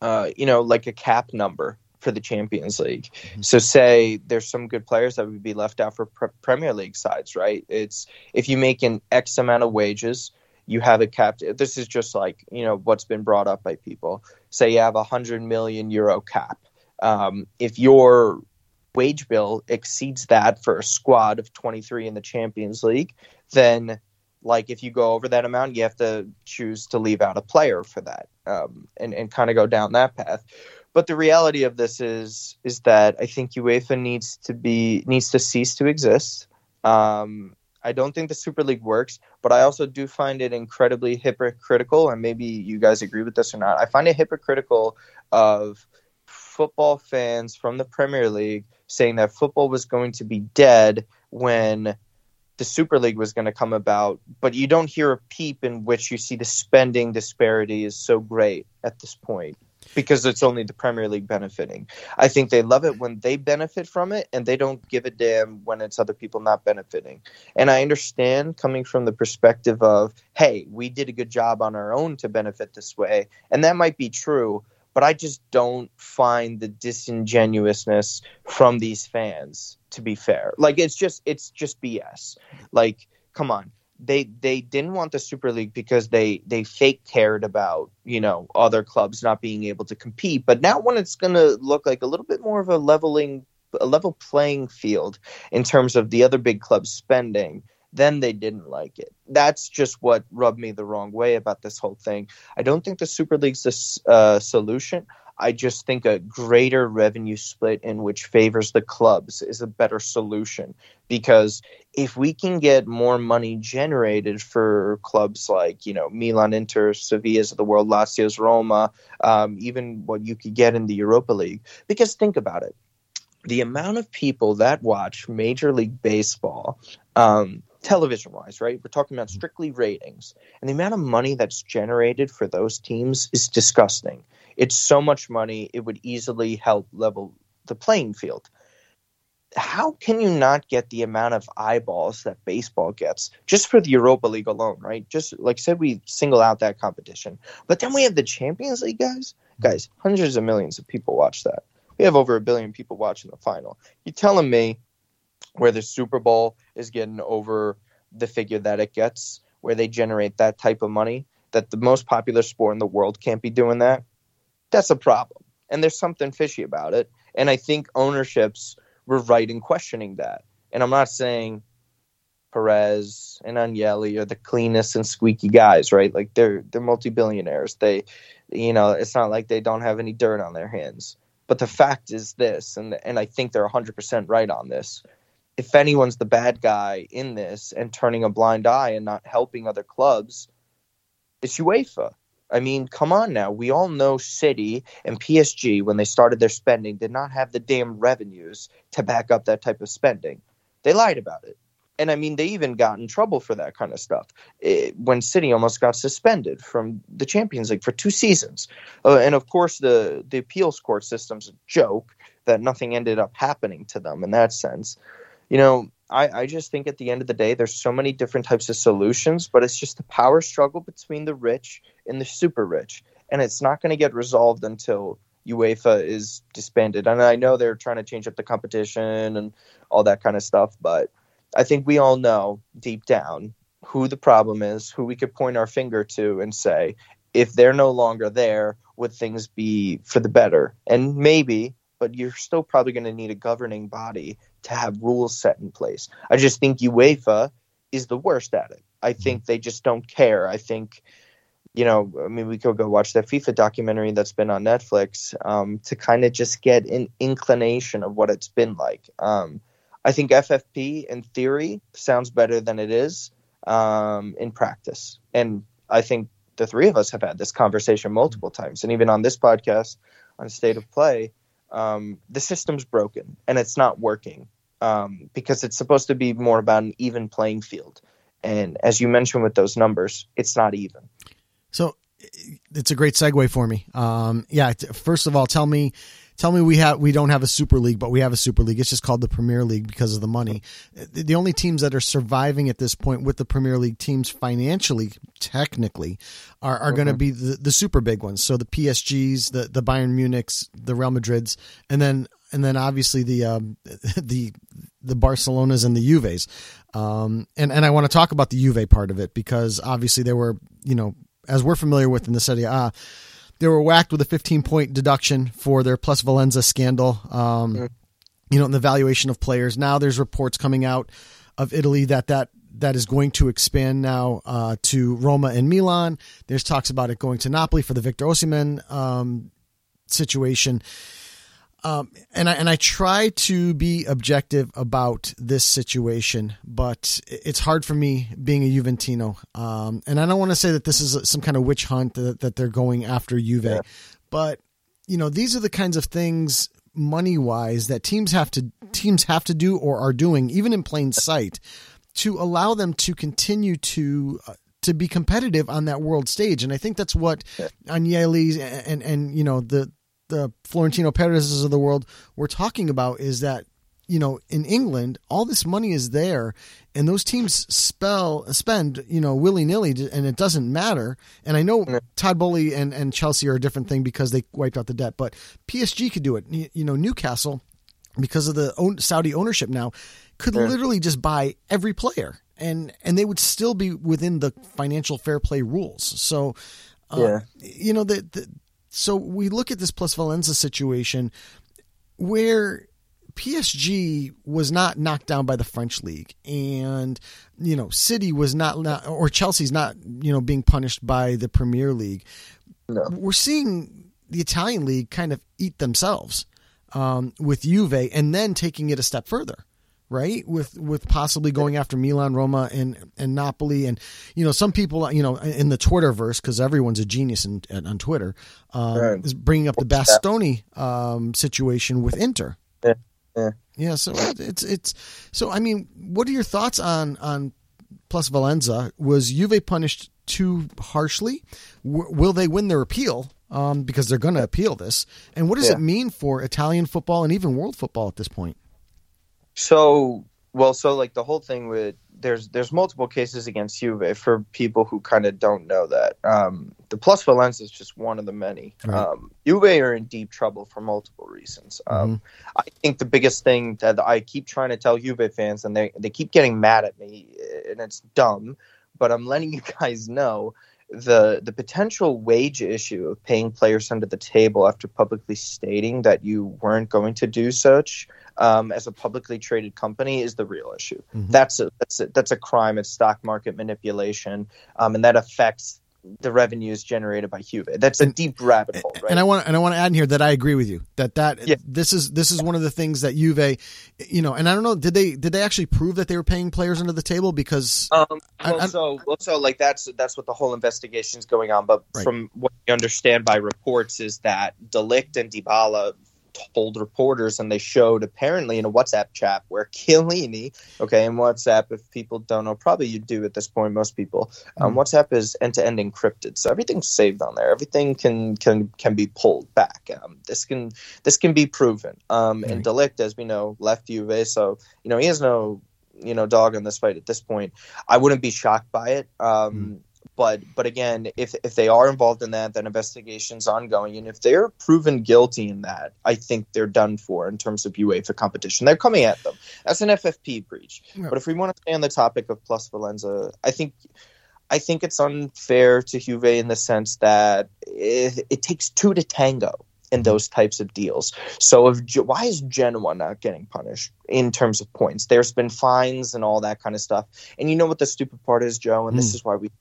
uh, you know like a cap number for the Champions League. Mm-hmm. So say there's some good players that would be left out for pre- Premier League sides, right? It's if you make an X amount of wages, you have a cap. This is just like you know what's been brought up by people. Say you have a hundred million euro cap. Um, if your wage bill exceeds that for a squad of 23 in the Champions League, then like if you go over that amount, you have to choose to leave out a player for that, um, and and kind of go down that path. But the reality of this is is that I think UEFA needs to be needs to cease to exist. Um, I don't think the Super League works, but I also do find it incredibly hypocritical, and maybe you guys agree with this or not. I find it hypocritical of football fans from the Premier League saying that football was going to be dead when the Super League was going to come about, but you don't hear a peep in which you see the spending disparity is so great at this point because it's only the Premier League benefiting. I think they love it when they benefit from it and they don't give a damn when it's other people not benefiting. And I understand coming from the perspective of, hey, we did a good job on our own to benefit this way. And that might be true, but I just don't find the disingenuousness from these fans to be fair. Like it's just it's just BS. Like come on they they didn't want the Super League because they they fake cared about you know other clubs not being able to compete. But now when it's going to look like a little bit more of a leveling a level playing field in terms of the other big clubs spending, then they didn't like it. That's just what rubbed me the wrong way about this whole thing. I don't think the Super League's the uh, solution. I just think a greater revenue split in which favors the clubs is a better solution because if we can get more money generated for clubs like you know Milan, Inter, Sevilla's of the world, Lazio's, Roma, um, even what you could get in the Europa League. Because think about it, the amount of people that watch Major League Baseball. Um, television wise, right? We're talking about strictly ratings. And the amount of money that's generated for those teams is disgusting. It's so much money, it would easily help level the playing field. How can you not get the amount of eyeballs that baseball gets just for the Europa League alone, right? Just like I said, we single out that competition. But then we have the Champions League guys. Guys, hundreds of millions of people watch that. We have over a billion people watching the final. You telling me where the Super Bowl is getting over the figure that it gets, where they generate that type of money, that the most popular sport in the world can't be doing that, that's a problem. And there's something fishy about it. And I think ownerships were right in questioning that. And I'm not saying Perez and Agnelli are the cleanest and squeaky guys, right? Like they're they're multi billionaires. They you know, it's not like they don't have any dirt on their hands. But the fact is this, and and I think they're 100% right on this if anyone's the bad guy in this and turning a blind eye and not helping other clubs, it's UEFA. I mean, come on now. We all know City and PSG, when they started their spending, did not have the damn revenues to back up that type of spending. They lied about it. And I mean, they even got in trouble for that kind of stuff. It, when City almost got suspended from the Champions League for two seasons. Uh, and of course, the, the appeals court system's a joke that nothing ended up happening to them in that sense you know, I, I just think at the end of the day, there's so many different types of solutions, but it's just the power struggle between the rich and the super rich. And it's not going to get resolved until UEFA is disbanded. And I know they're trying to change up the competition and all that kind of stuff, but I think we all know deep down who the problem is, who we could point our finger to and say, if they're no longer there, would things be for the better? And maybe, but you're still probably going to need a governing body to have rules set in place. I just think UEFA is the worst at it. I mm-hmm. think they just don't care. I think, you know, I mean, we could go watch that FIFA documentary that's been on Netflix um, to kind of just get an inclination of what it's been like. Um, I think FFP in theory sounds better than it is um, in practice. And I think the three of us have had this conversation multiple times. And even on this podcast on State of Play, um, the system's broken and it's not working um, because it's supposed to be more about an even playing field. And as you mentioned with those numbers, it's not even. So it's a great segue for me. Um, yeah, first of all, tell me tell me we have we don't have a super league but we have a super league. It's just called the premier league because of the money. The only teams that are surviving at this point with the premier league teams financially technically are, are going to be the, the super big ones. So the psgs the, the bayern munichs the real madrids and then and then obviously the um, [LAUGHS] the the barcelonas and the juves. Um, and and i want to talk about the juve part of it because obviously there were you know as we're familiar with in the Serie A, they were whacked with a 15 point deduction for their plusvalenza scandal. Um, you know, in the valuation of players. Now there's reports coming out of Italy that that that is going to expand now uh, to Roma and Milan. There's talks about it going to Napoli for the Victor Osimhen um, situation. Um, and I and I try to be objective about this situation, but it's hard for me being a Juventino. Um, and I don't want to say that this is some kind of witch hunt that, that they're going after Juve, yeah. but you know these are the kinds of things money wise that teams have to teams have to do or are doing, even in plain sight, to allow them to continue to. Uh, to be competitive on that world stage, and I think that's what Agnelli and, and and you know the the Florentino Perez's of the world were talking about is that you know in England all this money is there and those teams spell spend you know willy nilly and it doesn't matter and I know Todd Boehly and and Chelsea are a different thing because they wiped out the debt but PSG could do it you know Newcastle because of the Saudi ownership now could yeah. literally just buy every player and and they would still be within the financial fair play rules so uh, yeah. you know the, the so we look at this plusvalenza situation where PSG was not knocked down by the French league, and you know City was not, not or Chelsea's not you know being punished by the Premier League. No. We're seeing the Italian league kind of eat themselves um, with Juve, and then taking it a step further. Right with with possibly going after Milan, Roma, and and Napoli, and you know some people you know in the Twitterverse because everyone's a genius in, on Twitter um, Right. is bringing up the Bastoni um, situation with Inter. Yeah. Yeah. Yeah, so it's it's so I mean, what are your thoughts on on Plusvalenza? Was Juve punished too harshly? W- will they win their appeal? Um, because they're going to appeal this. And what does Yeah. it mean for Italian football and even world football at this point? So well, so like the whole thing with there's there's multiple cases against Juve for people who kind of don't know that. Um, the Plusvalenza is just one of the many. Right. Um, Juve are in deep trouble for multiple reasons. Um, I think the biggest thing that I keep trying to tell Juve fans, and they they keep getting mad at me, and it's dumb, but I'm letting you guys know the the potential wage issue of paying players under the table after publicly stating that you weren't going to do such um, as a publicly traded company is the real issue. Mhm. That's a that's a, that's a crime. It's stock market manipulation, um, and that affects the revenues generated by Juve. That's a deep rabbit hole, right? And I want and I want to add in here that I agree with you that that Yeah. this is this is one of the things that Juve, you know, and I don't know did they did they actually prove that they were paying players under the table because Um, well, I- so, well, so like that's that's what the whole investigation is going on. But Right. from what we understand by reports is that De Ligt and Dybala told reporters, and they showed apparently in a WhatsApp chat where Chiellini, okay, in WhatsApp, if people don't know, probably you do at this point, most people, um, WhatsApp is end to end encrypted, so everything's saved on there. Everything can can can be pulled back. Um, this can this can be proven. Um, and Right. De Ligt, as we know, left Juve, so you know he has no you know dog in this fight at this point. I wouldn't be shocked by it. Um, But but again, if if they are involved in that, then investigation's ongoing, and if they're proven guilty in that, I think they're done for in terms of UEFA competition. They're coming at them. That's an FFP breach. Yeah. But if we want to stay on the topic of Plusvalenza, I think I think it's unfair to Juve in the sense that it, it takes two to tango in those types of deals. So, if why is Genoa not getting punished in terms of points? There's been fines and all that kind of stuff. And you know what the stupid part is, Joe, and this Hmm. is why we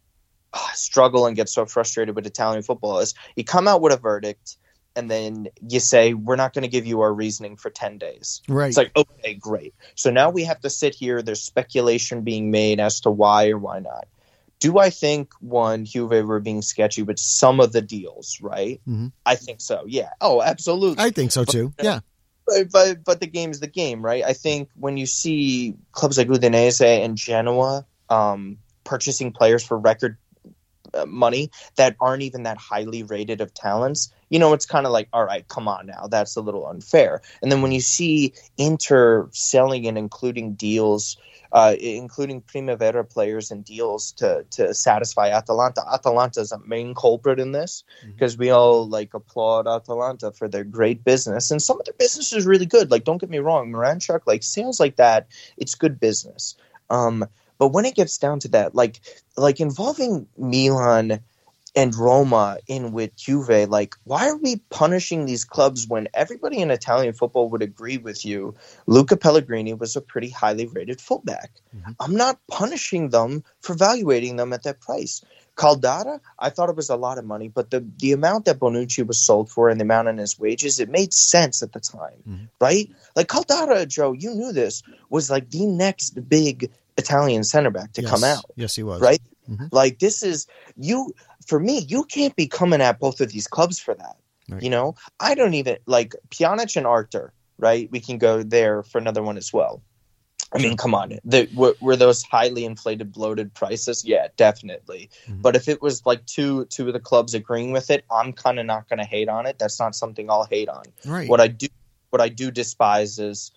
[SIGHS] struggle and get so frustrated with Italian football is you come out with a verdict. And then you say we're not going to give you our reasoning for ten days. right It's like, okay, great. So now we have to sit here. There's speculation being made as to why or why not. Do I think one Juve were being sketchy with some of the deals? Right. Mhm. I think so. Yeah. Oh, absolutely. I think so too. Yeah. but, but but the game's the game, right? I think when you see clubs like Udinese and Genoa um, purchasing players for record money that aren't even that highly rated of talents, you know, it's kind of like, all right, come on now, that's a little unfair. And then when you see Inter selling and including deals. Uh, including Primavera players and deals to to satisfy Atalanta. Atalanta is a main culprit in this because we all like applaud Atalanta for their great business, and some of their business is really good. Like, don't get me wrong, Miranchuk, like sales like that, it's good business. Um, but when it gets down to that, like like involving Milan and Roma in with Juve, like why are we punishing these clubs when everybody in Italian football would agree with you? Luca Pellegrini was a pretty highly rated fullback. I'm not punishing them for valuating them at that price. Caldara, I thought it was a lot of money, but the the amount that Bonucci was sold for and the amount in his wages, it made sense at the time, Mhm. right? Like Caldara, Joe, you knew this was like the next big Italian center back to yes. come out Yes, he was. right? Mhm. Like this is you for me. You can't be coming at both of these clubs for that. Right. You know, I don't even like Pjanic and Arthur. Right? We can go there for another one as well. I mean, come on. The, were, were those highly inflated, bloated prices? Yeah, definitely. Mhm. But if it was like two two of the clubs agreeing with it, I'm kind of not going to hate on it. That's not something I'll hate on. Right. What I do, what I do despise is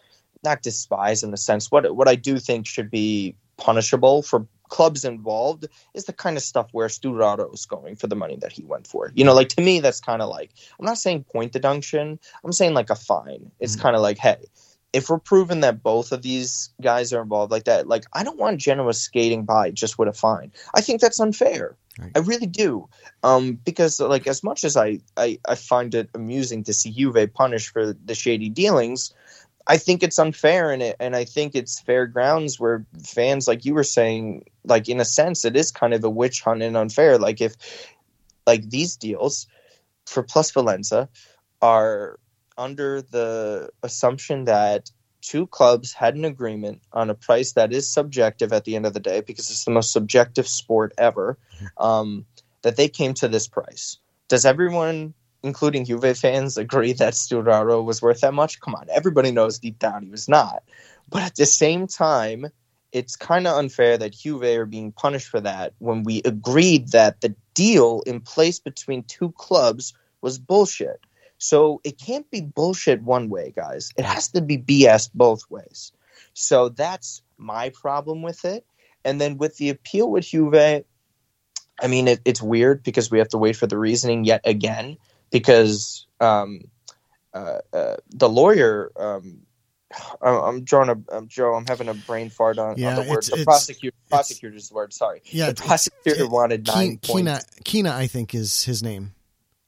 not despise in the sense what what I do think should be punishable for clubs involved is the kind of stuff where Sturaro is going for the money that he went for. You know, like to me, that's kind of like I'm not saying point deduction. I'm saying like a fine. It's Mhm. kind of like hey. If we're proven that both of these guys are involved like that, like I don't want Genoa skating by just with a fine. I think that's unfair. Right. I really do. Um, because like as much as I, I, I find it amusing to see Juve punished for the shady dealings, I think it's unfair and it, and I think it's fair grounds where fans, like you were saying, like in a sense, it is kind of a witch hunt and unfair. Like if, like these deals for Plusvalenza are under the assumption that two clubs had an agreement on a price that is subjective at the end of the day because it's the most subjective sport ever. Um, that they came to this price. Does everyone including Juve fans, agree that Sturaro was worth that much? Come on, everybody knows deep down he was not. But at the same time, it's kind of unfair that Juve are being punished for that when we agreed that the deal in place between two clubs was bullshit. So it can't be bullshit one way, guys. It has to be BS both ways. So that's my problem with it. And then with the appeal with Juve, I mean, it, it's weird because we have to wait for the reasoning yet again because um, uh, uh, the lawyer. Um, I'm drawing a I'm, Joe. I'm having a brain fart on, Yeah, on the word. it's- The it's- prosecutor, prosecutor's the word. Sorry. Yeah, the prosecutor wanted nine points. Chiné, Chiné, I think is his name.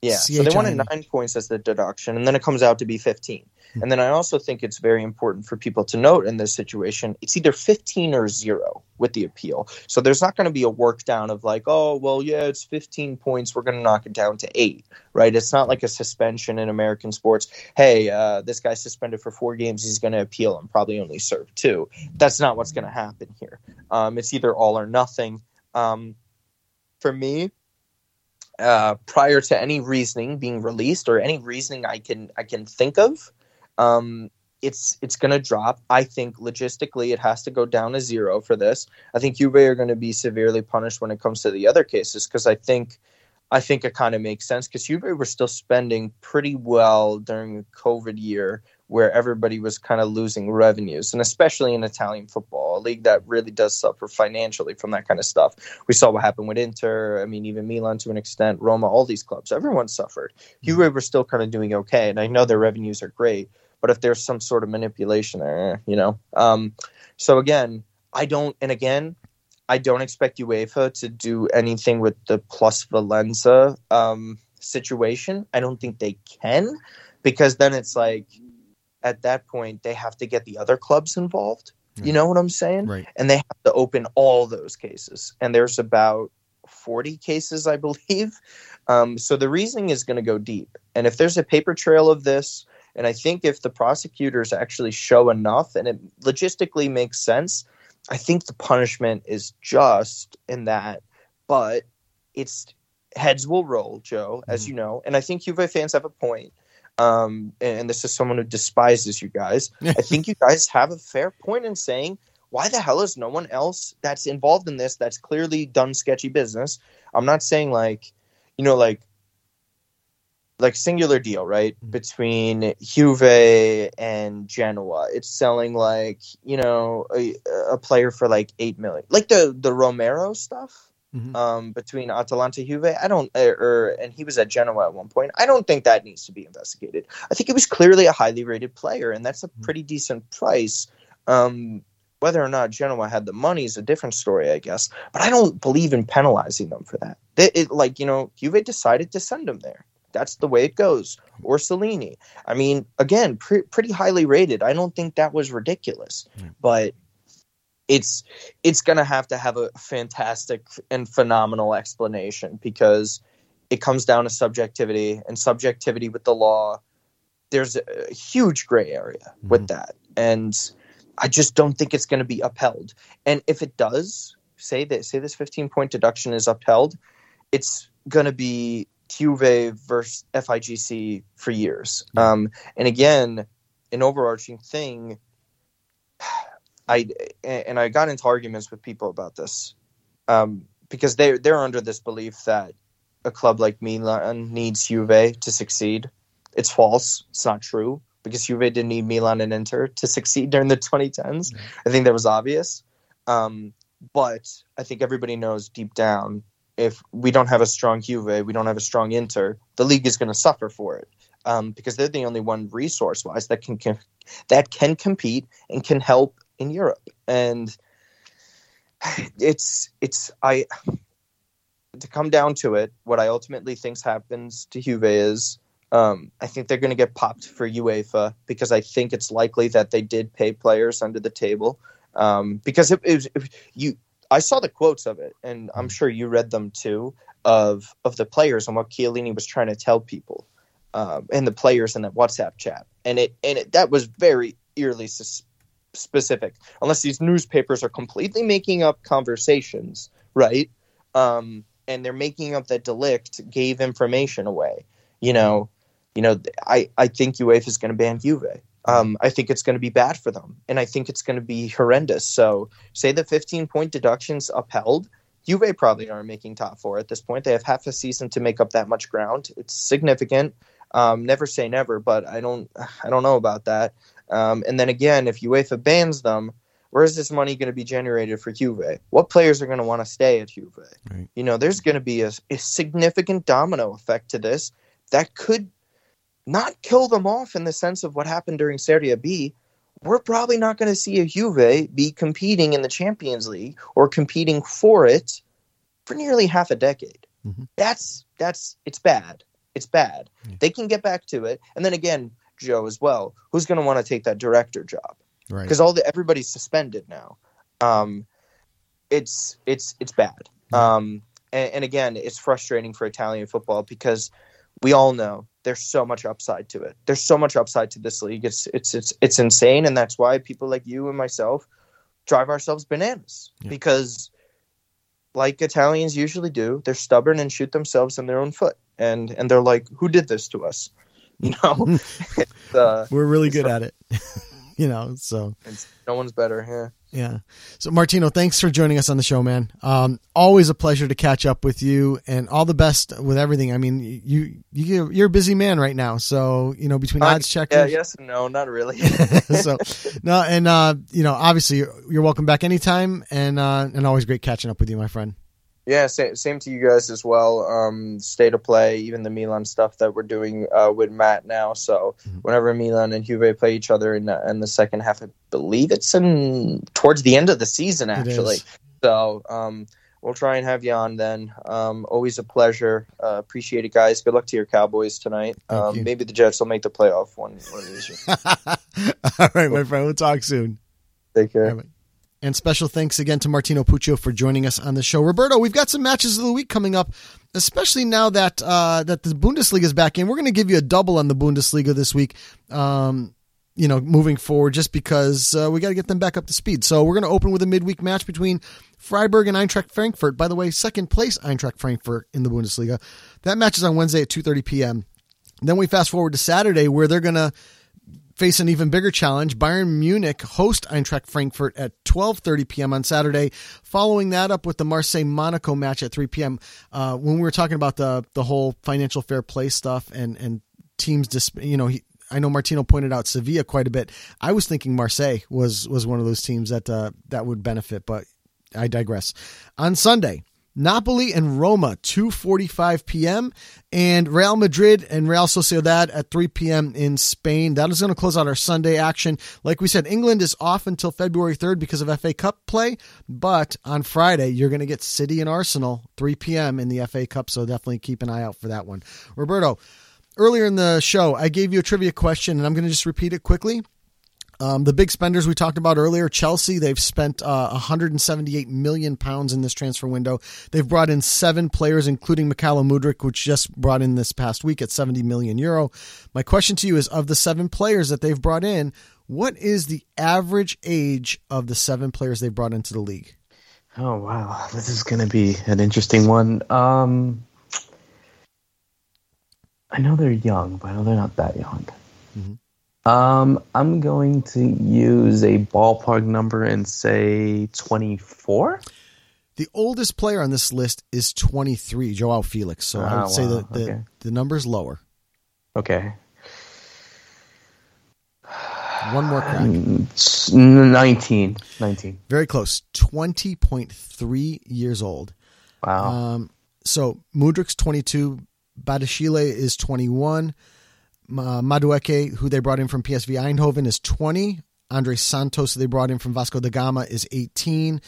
Yeah, so they wanted nine points as the deduction, and then it comes out to be 15. Hmm. And then I also think it's very important for people to note in this situation, it's either 15 or zero with the appeal. So there's not going to be a work down of like, oh, well, yeah, it's 15 points. We're going to knock it down to eight, right? It's not like a suspension in American sports. Hey, uh, this guy's suspended for four games. He's going to appeal and probably only serve two. That's not what's going to happen here. Um, it's either all or nothing. Um, for me, uh, prior to any reasoning being released or any reasoning I can I can think of, um, it's it's going to drop. I think logistically it has to go down to zero for this. I think Juve are going to be severely punished when it comes to the other cases because I think I think it kind of makes sense because Juve were still spending pretty well during the COVID year where everybody was kind of losing revenues, and especially in Italian football, a league that really does suffer financially from that kind of stuff. We saw what happened with Inter. I mean, even Milan to an extent, Roma, all these clubs, everyone suffered. Juve were still kind of doing okay, and I know their revenues are great, but if there's some sort of manipulation there, you know. Um, so again, I don't, and again, I don't expect UEFA to do anything with the plusvalenza um, situation. I don't think they can because then it's like at that point they have to get the other clubs involved. You know what I'm saying? Right. And they have to open all those cases. And there's about 40 cases, I believe. [LAUGHS] Um, so the reasoning is going to go deep. And if there's a paper trail of this, and I think if the prosecutors actually show enough and it logistically makes sense, I think the punishment is just in that. But it's heads will roll, Joe, as you know. And I think Juve fans have a point. Um, and this is someone who despises you guys. [LAUGHS] I think you guys have a fair point in saying, why the hell is no one else that's involved in this that's clearly done sketchy business? I'm not saying like, you know, like like singular deal, right? Between Juve and Genoa. It's selling like, you know, a, a player for like eight million. Like the the Romero stuff. Um, between Atalanta Juve, I don't, er, er, and he was at Genoa at one point. I don't think that needs to be investigated. I think it was clearly a highly rated player, and that's a pretty decent price. Um, whether or not Genoa had the money is a different story, I guess. But I don't believe in penalizing them for that. They, it, like you know, Juve decided to send him there. That's the way it goes. Orsolini. I mean, again, pre- pretty highly rated. I don't think that was ridiculous, but it's it's going to have to have a fantastic and phenomenal explanation because it comes down to subjectivity and subjectivity with the law. There's a huge gray area mm-hmm. with that, and I just don't think it's going to be upheld. And if it does, say that say this 15 point deduction is upheld, it's going to be Juve versus FIGC for years. Um, and again, an overarching thing. [SIGHS] I and I got into arguments with people about this um, because they they're under this belief that a club like Milan needs Juve to succeed. It's false. It's not true because Juve didn't need Milan and Inter to succeed during the 2010s. I think that was obvious. Um, but I think everybody knows deep down if we don't have a strong Juve, we don't have a strong Inter, the league is going to suffer for it um, because they're the only one resource wise that can, can that can compete and can help in Europe. And it's it's I to come down to it, what I ultimately think happens to Juve is Um, I think they're going to get popped for UEFA because I think it's likely that they did pay players under the table. Um, because it, it, it, you, I saw the quotes of it, and I'm sure you read them too of of the players and what Chiellini was trying to tell people, um, and the players in that WhatsApp chat, and it and it, that was very eerily sus- specific. Unless these newspapers are completely making up conversations, right? Um, and they're making up that De Ligt gave information away. You know, you know, I I think UEFA is going to ban Juve. Um, I think it's going to be bad for them, and I think it's going to be horrendous. So, say the 15 point deductions upheld, Juve probably aren't making top four at this point. They have half a season to make up that much ground. It's significant. Um, never say never, but I don't I don't know about that. Um, and then again, if UEFA bans them, where is this money going to be generated for Juve? What players are going to want to stay at Juve? Right. You know, there's going to be a, a significant domino effect to this that could not kill them off in the sense of what happened during Serie B. We're probably not going to see a Juve be competing in the Champions League or competing for it for nearly half a decade. Mhm. That's that's it's bad. It's bad. They can get back to it, and then again, Joe as well. Who's going to want to take that director job? Right. because all the everybody's suspended now. Um, it's it's it's bad. Um, and, and again, it's frustrating for Italian football because we all know there's so much upside to it. There's so much upside to this league. It's it's it's it's insane, and that's why people like you and myself drive ourselves bananas Yeah. because, like Italians usually do, they're stubborn and shoot themselves in their own foot, and and they're like, "Who did this to us?" [LAUGHS] You know, [LAUGHS] it's, uh, We're really good at it. [LAUGHS] you know, so it's, no one's better. Yeah. So Martino, thanks for joining us on the show, man. Um, always a pleasure to catch up with you, and all the best with everything. I mean, you you you're a busy man right now, so you know between Uh, odds Yeah, yes and no, not really. [LAUGHS] so no, and uh, you know, obviously you're, you're welcome back anytime, and uh, and always great catching up with you, my friend. Yeah, same, same to you guys as well. Um, state of play, even the Milan stuff that we're doing uh, with Matt now. So Mm-hmm. whenever Milan and Juve play each other in the, in the second half, I believe it's in towards the end of the season actually. So um, we'll try and have you on then. Um, always a pleasure. Uh, appreciate it, guys. Good luck to your Cowboys tonight. Um, you. maybe the Jets will make the playoff one, one of these years. [LAUGHS] all right, my friend. We'll talk soon. Take care. And special thanks again to Martino Puccio for joining us on the show. Roberto, we've got some matches of the week coming up, especially now that uh, that the Bundesliga is back in. We're going to give you a double on the Bundesliga this week. Um, you know, moving forward, just because uh, we got to get them back up to speed. So we're going to open with a midweek match between Freiburg and Eintracht Frankfurt. By the way, second place Eintracht Frankfurt in the Bundesliga. That match is on Wednesday at two thirty p.m. Then we fast forward to Saturday, where they're going to face an even bigger challenge. Bayern Munich host Eintracht Frankfurt at 12:30 p.m. on Saturday. Following that up with the Marseille Monaco match at 3 p.m. Uh, when we were talking about the the whole financial fair play stuff and and teams, you know, he, I know Martino pointed out Sevilla quite a bit. I was thinking Marseille was was one of those teams that uh, that would benefit, but I digress. On Sunday. Napoli and Roma, 2:45 p.m. and Real Madrid and Real Sociedad at 3 p.m. in Spain. That is going to close out our Sunday action. Like we said, England is off until February 3rd because of FA Cup play, but on Friday you're going to get City and Arsenal 3 p.m. in the FA Cup, so definitely keep an eye out for that one. Roberto, earlier in the show, I gave you a trivia question and I'm going to just repeat it quickly. Um, the big spenders we talked about earlier, Chelsea, they've spent uh, 178 million pounds in this transfer window. They've brought in seven players, including Mykhailo Mudryk, which just brought in this past week at 70 million euro. My question to you is: of the seven players that they've brought in, what is the average age of the seven players they brought into the league? Oh wow, this is going to be an interesting one. Um, I know they're young, but I know they're not that young. Mhm. Um, I'm going to use a ballpark number and say 24. The oldest player on this list is 23, Joao Felix. So I Ah, would say wow, that the, okay. the number's lower. Okay, One more crack. Mm, 19. 19. Very close. 20.3 years old. Wow. Um, so Mudryk's 22, Badiashile is 21, Madueke, who they brought in from PSV Eindhoven, is 20. Andrey Santos, who they brought in from Vasco da Gama, is 18.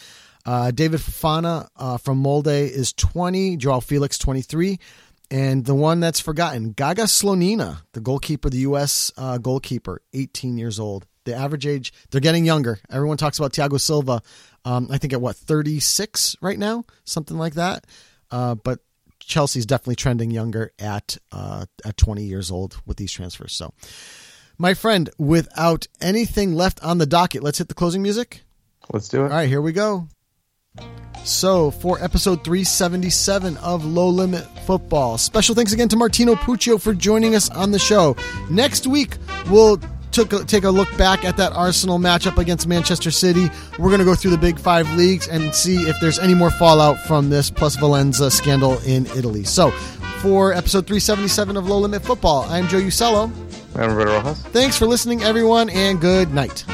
Uh, David Fofana uh, from Molde is 20. Joao Felix, 23. And the one that's forgotten, Gaga Slonina, the goalkeeper, the U.S. Uh, goalkeeper, 18 years old. The average age, they're getting younger. Everyone talks about Thiago Silva. Um, I think at what 36 right now, something like that. Uh, but Chelsea's definitely trending younger at uh, at 20 years old with these transfers. So, my friend, without anything left on the docket, let's hit the closing music. Let's do it. All right, here we go. So, for episode 377 of Low Limit Football, special thanks again to Martino Puccio for joining us on the show. Next week, we'll took a, take a look back at that Arsenal matchup against Manchester City. We're going to go through the big five leagues and see if there's any more fallout from this plusvalenza scandal in Italy. So, for episode 377 of Low Limit Football, I'm Joe Usello. I'm Roberto Rojas. Thanks for listening, everyone, and good night.